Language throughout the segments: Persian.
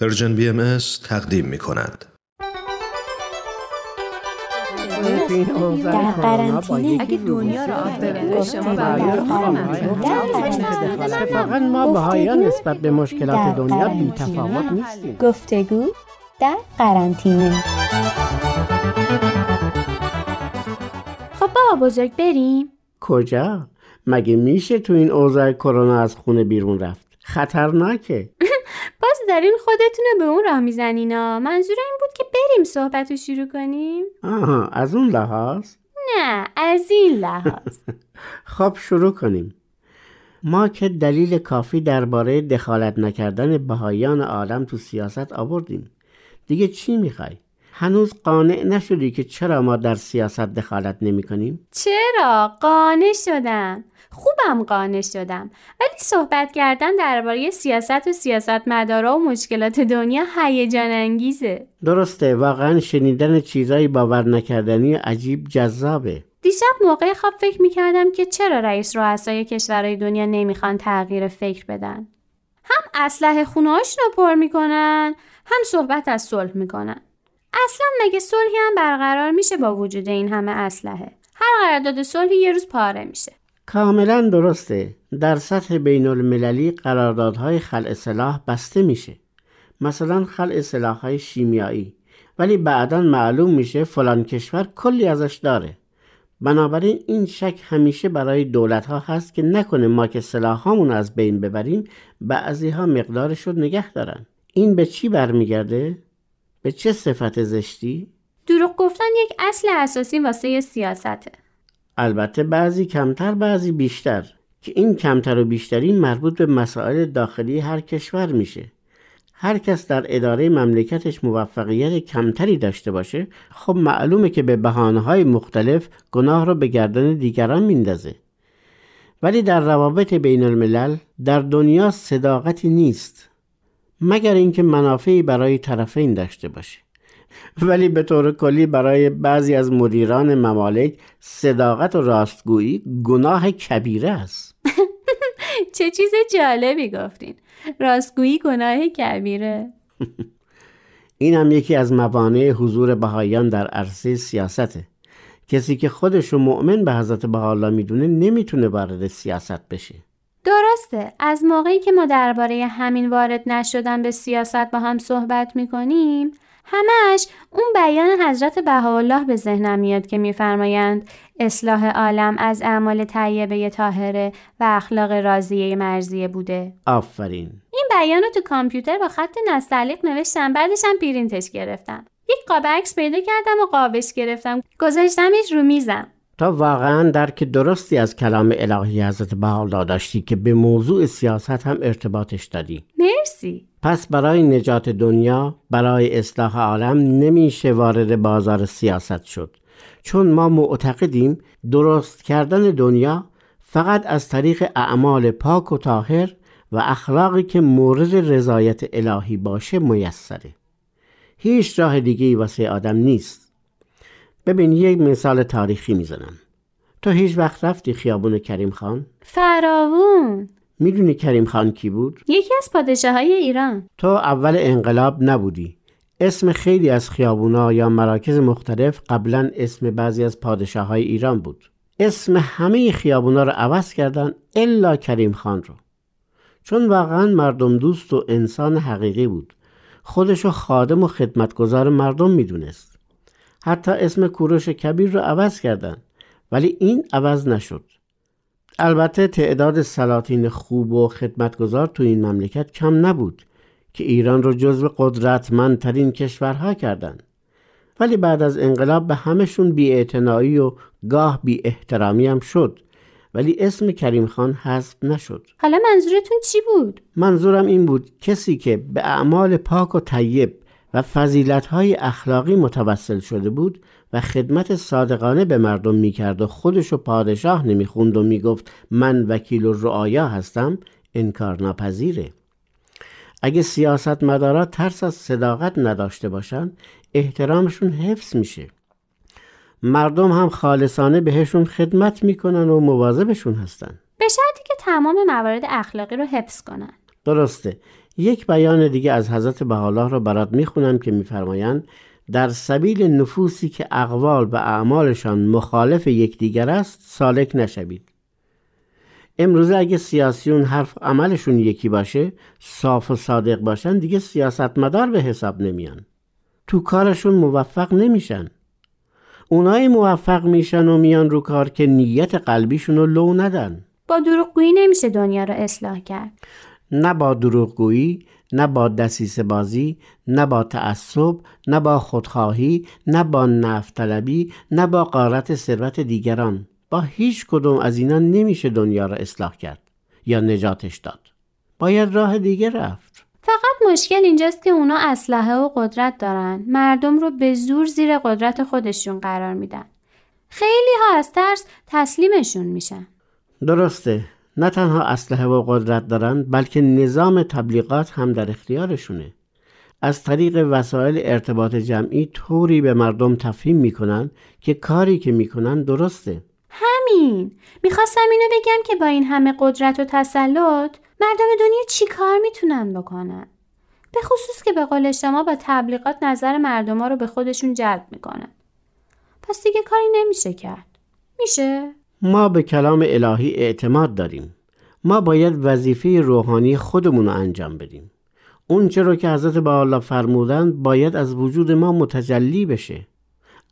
Persian BM تقدیم می کند. در قرنطینه اگه دنیا رو آب شما اتفاقا ما بهایا نسبت به مشکلات دنیا بی تفاوت نیستیم گفتگو در قرنطینه خب بابا بزرگ بریم. کجا؟ مگه میشه تو این اوضاع کرونا از خونه بیرون رفت؟ خطرناکه. دارین خودتون رو به اون راه میزنینا. منظور این بود که بریم صحبت رو شروع کنیم. آها از اون لحاظ؟ نه از این لحاظ. خب شروع کنیم. ما که دلیل کافی درباره دخالت نکردن بهایان عالم تو سیاست آوردیم. دیگه چی می‌خوای؟ هنوز قانع نشدی که چرا ما در سیاست دخالت نمی کنیم؟ چرا؟ قانع شدم. خوبم قانع شدم. ولی صحبت کردن درباره سیاست و سیاستمدارا و مشکلات دنیا هیجان انگیزه. درسته واقعا شنیدن چیزایی باور نکردنی و عجیب جذابه. دیشب موقع خواب فکر می‌کردم که چرا رئیس رؤسای کشورهای دنیا نمی‌خوان تغییر فکر بدن. هم اسلحه خونهاشون رو پر می‌کنن هم صحبت از صلح می‌کنن. اصلا مگه صلحی هم برقرار میشه با وجود این همه اسلحه؟ هر قرارداد صلحی یه روز پاره میشه. کاملا درسته. در سطح بین المللی قراردادهای خلع سلاح بسته میشه. مثلا خلع سلاحهای شیمیایی. ولی بعدا معلوم میشه فلان کشور کلی ازش داره. بنابراین این شک همیشه برای دولت ها هست که نکنه ما که سلاحامون از بین ببریم بعضی ها مقدارش رو نگه دارن. این به چی برمیگرده؟ به چه صفت زشتی؟ دروغ گفتن یک اصل اساسی واسه سیاسته. البته بعضی کمتر بعضی بیشتر. که این کمتر و بیشتری مربوط به مسائل داخلی هر کشور میشه. هر کس در اداره مملکتش موفقیت کمتری داشته باشه خب معلومه که به بحانه های مختلف گناه رو به گردن دیگران میندازه. ولی در روابط بین الملل در دنیا صداقتی نیست. مگر اینکه منافعی برای طرفین داشته باشه. ولی به طور کلی برای بعضی از مدیران ممالک صداقت و راستگویی گناه کبیره است. چه چیز جالبی گفتین. راستگویی گناه کبیره. این هم یکی از موانع حضور بهایان در عرصه سیاسته کسی که خودش رو مؤمن به حضرت بهاءالله می‌دونه نمی‌تونه وارد سیاست بشه. درسته. از موقعی که ما درباره همین وارد نشدن به سیاست با هم صحبت می‌کنیم همش اون بیان حضرت بهاءالله به ذهنم میاد که میفرمایند اصلاح عالم از اعمال طیبه طاهره و اخلاق راضیه مرزیه بوده. آفرین. این بیان رو تو کامپیوتر با خط نستعلیق نوشتم بعدش هم پرینتش گرفتم. یک قاب عکس پیدا کردم و قابش گرفتم. گذاشتمش رو میزم. تا واقعا درک درستی از کلام الهی حضرت بهاءالله داشتی که به موضوع سیاست هم ارتباطش دادی. مرسی. پس برای نجات دنیا برای اصلاح عالم نمیشه وارد بازار سیاست شد. چون ما معتقدیم درست کردن دنیا فقط از طریق اعمال پاک و طاهر و اخلاقی که مورد رضایت الهی باشه میسره. هیچ راه دیگه واسه آدم نیست. ببین یک مثال تاریخی می‌زنم. تو هیچ وقت رفتی خیابون کریم خان؟ فراوون. می‌دونی کریم خان کی بود؟ یکی از پادشاه های ایران. تو اول انقلاب نبودی. اسم خیلی از خیابونا یا مراکز مختلف قبلا اسم بعضی از پادشاه های ایران بود. اسم همه خیابونا رو عوض کردن الا کریم خان رو. چون واقعا مردم دوست و انسان حقیقی بود. خودشو خادم و خدمتگزار مردم می‌دونست. حتی اسم کوروش کبیر رو عوض کردن ولی این عوض نشد البته تعداد سلاطین خوب و خدمتگزار تو این مملکت کم نبود که ایران رو جزو قدرتمندترین کشورها کردند. ولی بعد از انقلاب به همشون بی و گاه بی احترامی هم شد ولی اسم کریم خان حذف نشد حالا منظورتون چی بود؟ منظورم این بود کسی که به اعمال پاک و طیب و فضیلتهای اخلاقی متوسل شده بود و خدمت صادقانه به مردم می‌کرد و خودشو پادشاه نمی‌خوند و می‌گفت من وکیل و رعایا هستم انکار ناپذیره اگه سیاست مدارا ترس از صداقت نداشته باشن احترامشون حفظ میشه. مردم هم خالصانه بهشون خدمت می‌کنن و مواظبشون هستن. به شرطی که تمام موارد اخلاقی رو حفظ کنن. درسته. یک بیان دیگه از حضرت بهاءالله را برات می‌خونم که میفرمایند در سبیل نفوسی که اقوال و اعمالشان مخالف یکدیگر است سالک نشوید. امروزه اگه سیاسیون حرف عملشون یکی باشه صاف و صادق باشن دیگه سیاستمدار به حساب نمیان. تو کارشون موفق نمیشن. اونایی موفق میشن و میان رو کار که نیت قلبیشون رو لو ندن. با دروغگویی نمیشه دنیا رو اصلاح کرد. نه با دروغگویی نه با دسیسه بازی نه با تعصب نه با خودخواهی نه با نفتلبی نه با قارت ثروت دیگران. با هیچ کدوم از اینا نمیشه دنیا را اصلاح کرد یا نجاتش داد. باید راه دیگه رفت. فقط مشکل اینجاست که اونا اسلحه و قدرت دارن. مردم رو به زور زیر قدرت خودشون قرار میدن. خیلی ها از ترس تسلیمشون میشن. درسته. نه تنها اسلحه و قدرت دارن بلکه نظام تبلیغات هم در اختیارشونه. از طریق وسایل ارتباط جمعی طوری به مردم تفهیم می‌کنن که کاری که می‌کنن درسته. همین. می‌خواستم اینو بگم که با این همه قدرت و تسلط مردم دنیا چی کار می‌تونن بکنن؟ به خصوص که به قول شما با تبلیغات نظر مردم ها رو به خودشون جلب می‌کنن. پس دیگه کاری نمیشه کرد. میشه؟ ما به کلام الهی اعتماد داریم. ما باید وظیفه روحانی خودمون رو انجام بدیم. اون رو که حضرت با الله فرمودن باید از وجود ما متجلی بشه.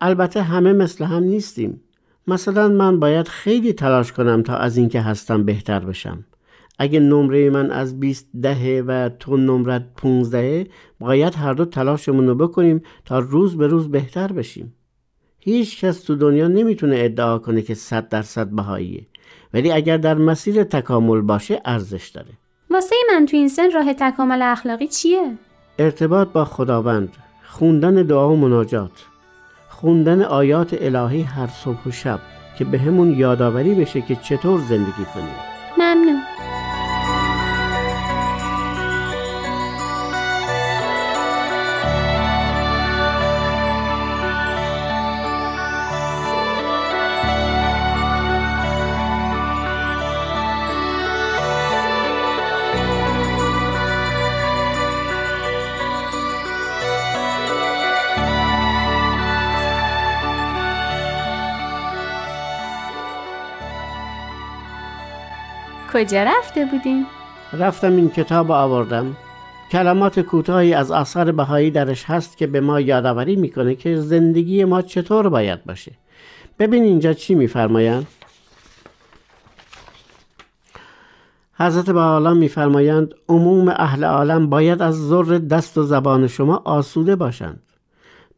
البته همه مثل هم نیستیم. مثلا من باید خیلی تلاش کنم تا از اینکه هستم بهتر بشم. اگه نمره من از 20 دهه و تو نمرت 15 باید هر دو تلاشمون رو بکنیم تا روز به روز بهتر بشیم. هیچ کس تو دنیا نمی‌تونه ادعا کنه که صد درصد بهاییه. ولی اگر در مسیر تکامل باشه ارزش داره. واسه من تو این سن راه تکامل اخلاقی چیه؟ ارتباط با خداوند خوندن دعا و مناجات خوندن آیات الهی هر صبح و شب که به همون یادآوری بشه که چطور زندگی کنیم. ممنون. کجا رفته بودین؟ رفتم این کتاب آوردم. کلمات کوتاهی از آثار بهایی درش هست که به ما یادآوری می‌کنه که زندگی ما چطور باید باشه. ببین اینجا چی میفرمایند. حضرت بحالا میفرمایند عموم اهل عالم باید از ذر دست و زبان شما آسوده باشند.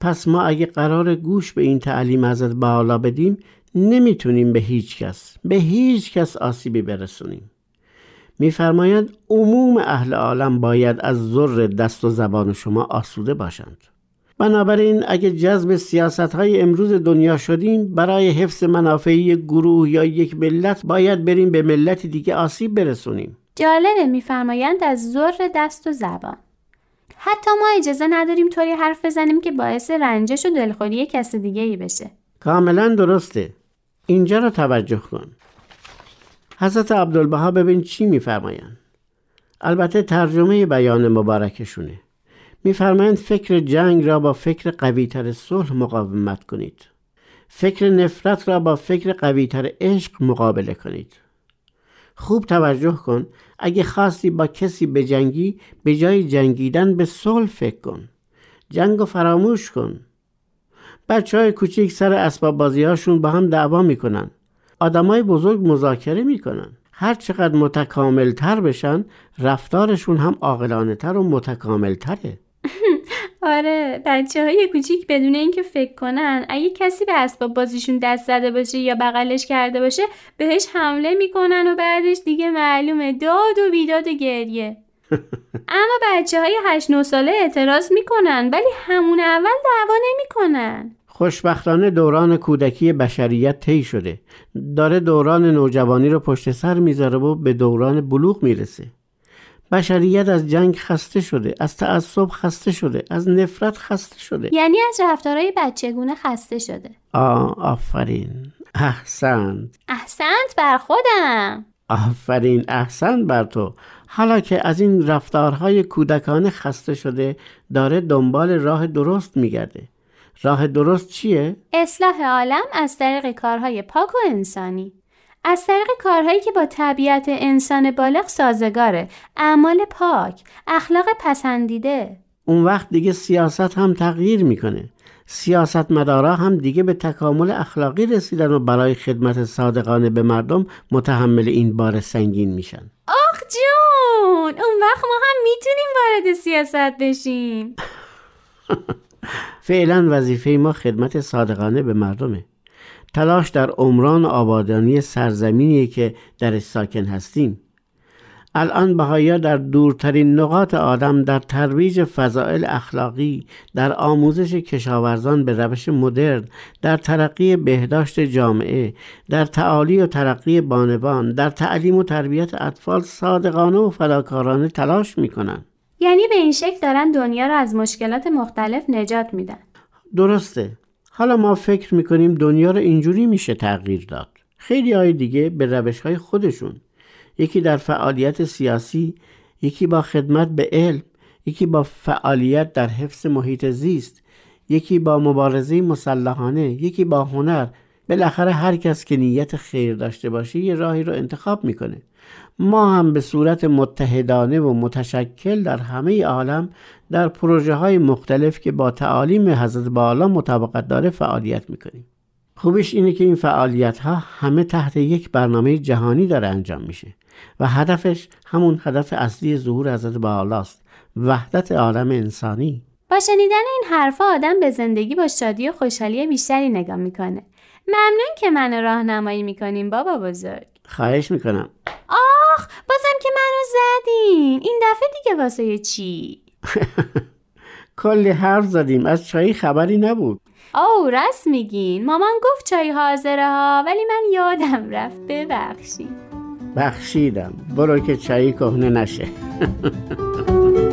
پس ما اگه قرار گوش به این تعلیم حضرت بحالا بدیم نمی‌تونیم به هیچ کس به هیچ کس آسیبی برسونیم. میفرمایند عموم اهل عالم باید از ذر دست و زبان شما آسوده باشند. بنابراین اگه جذب سیاست های امروز دنیا شدیم برای حفظ منافعی گروه یا یک ملت باید بریم به ملت دیگه آسیب برسونیم. جالبه میفرمایند از ذر دست و زبان. حتی ما اجازه نداریم طوری حرف بزنیم که باعث رنجش و دلخوری کس دیگه ای بشه. کاملا درسته. اینجا رو توجه کن. حضرت عبدالبها ببین چی میفرمایند. البته ترجمه بیان مبارکشونه. میفرمایند فکر جنگ را با فکر قویتر صلح مقاومت کنید. فکر نفرت را با فکر قویتر عشق مقابله کنید. خوب توجه کن اگه خواستی با کسی به جنگی به جای جنگیدن به صلح فکر کن. جنگ و فراموش کن. بچه های کوچیک سر اسباب بازی هاشون با هم دعوا می‌کنن. آدمای بزرگ مذاکره می‌کنن. هر چقدر متکامل تر بشن رفتارشون هم عاقلانه تر و متکامل تره آره بچه های کوچیک بدون اینکه فکر کنن. اگه کسی به اسباب بازیشون دست زده باشه یا بغلش کرده باشه بهش حمله می‌کنن و بعدش دیگه معلومه. داد و بیداد و گریه. اما بچه های 8 9 ساله اعتراض می‌کنن ولی همون اول دعوا نمی‌کنن. خوشبختانه دوران کودکی بشریت طی شده. داره دوران نوجوانی رو پشت سر می‌ذاره و به دوران بلوغ می‌رسه. بشریت از جنگ خسته شده از تعصب خسته شده از نفرت خسته شده. یعنی از رفتارهای بچگونه خسته شده. آه آفرین. احسنت. احسنت بر خودم. آفرین. احسن بر تو. حالا که از این رفتارهای کودکانه خسته شده داره دنبال راه درست میگرده. راه درست چیه؟ اصلاح عالم از طریق کارهای پاک و انسانی. از طریق کارهایی که با طبیعت انسان بالغ سازگاره اعمال پاک اخلاق پسندیده. اون وقت دیگه سیاست هم تغییر می‌کنه. سیاست مدارا هم دیگه به تکامل اخلاقی رسیدن و برای خدمت صادقانه به مردم متحمل این بار سنگین میشن. آخ جون اون وقت ما هم می‌تونیم وارد سیاست بشیم. فعلا وظیفه ما خدمت صادقانه به مردمه. تلاش در عمران و آبادانی سرزمینی که درش ساکن هستیم. الان بهایا در دورترین نقاط آدم در ترویج فضائل اخلاقی در آموزش کشاورزان به روش مدرن در ترقی بهداشت جامعه در تعالی و ترقی بانوان در تعلیم و تربیت اطفال صادقانه و فداکارانه تلاش می‌کنن. یعنی به این شکل دارن دنیا را از مشکلات مختلف نجات میدن. درسته. حالا ما فکر می‌کنیم دنیا رو اینجوری میشه تغییر داد. خیلی های دیگه به روش های خودشون. یکی در فعالیت سیاسی یکی با خدمت به علم یکی با فعالیت در حفظ محیط زیست یکی با مبارزه مسلحانه یکی با هنر. بالاخره هر کس که نیت خیر داشته باشه یه راهی رو انتخاب می‌کنه. ما هم به صورت متحدانه و متشکل در همه عالم در پروژه های مختلف که با تعالیم حضرت بالا مطابقت داره فعالیت می‌کنیم. خوبش اینه که این فعالیت ها همه تحت یک برنامه جهانی داره انجام میشه و هدفش همون هدف اصلی ظهور حضرت است وحدت عالم انسانی. با شنیدن این حرفها آدم به زندگی با شادی و خوشحالی بیشتری نگاه می‌کنه. ممنون که منو راهنمایی می‌کنیم بابا بزرگ. خواهش می‌کنم. آخ بازم که منو زدین. این دفعه دیگه واسه چی؟ کلی حرف زدیم. از چایی خبری نبود. او راست میگین. مامان گفت چای حاضره ها ولی من یادم رفت. ببخشید. بخشیدم. برو که چایی کهنه نشه.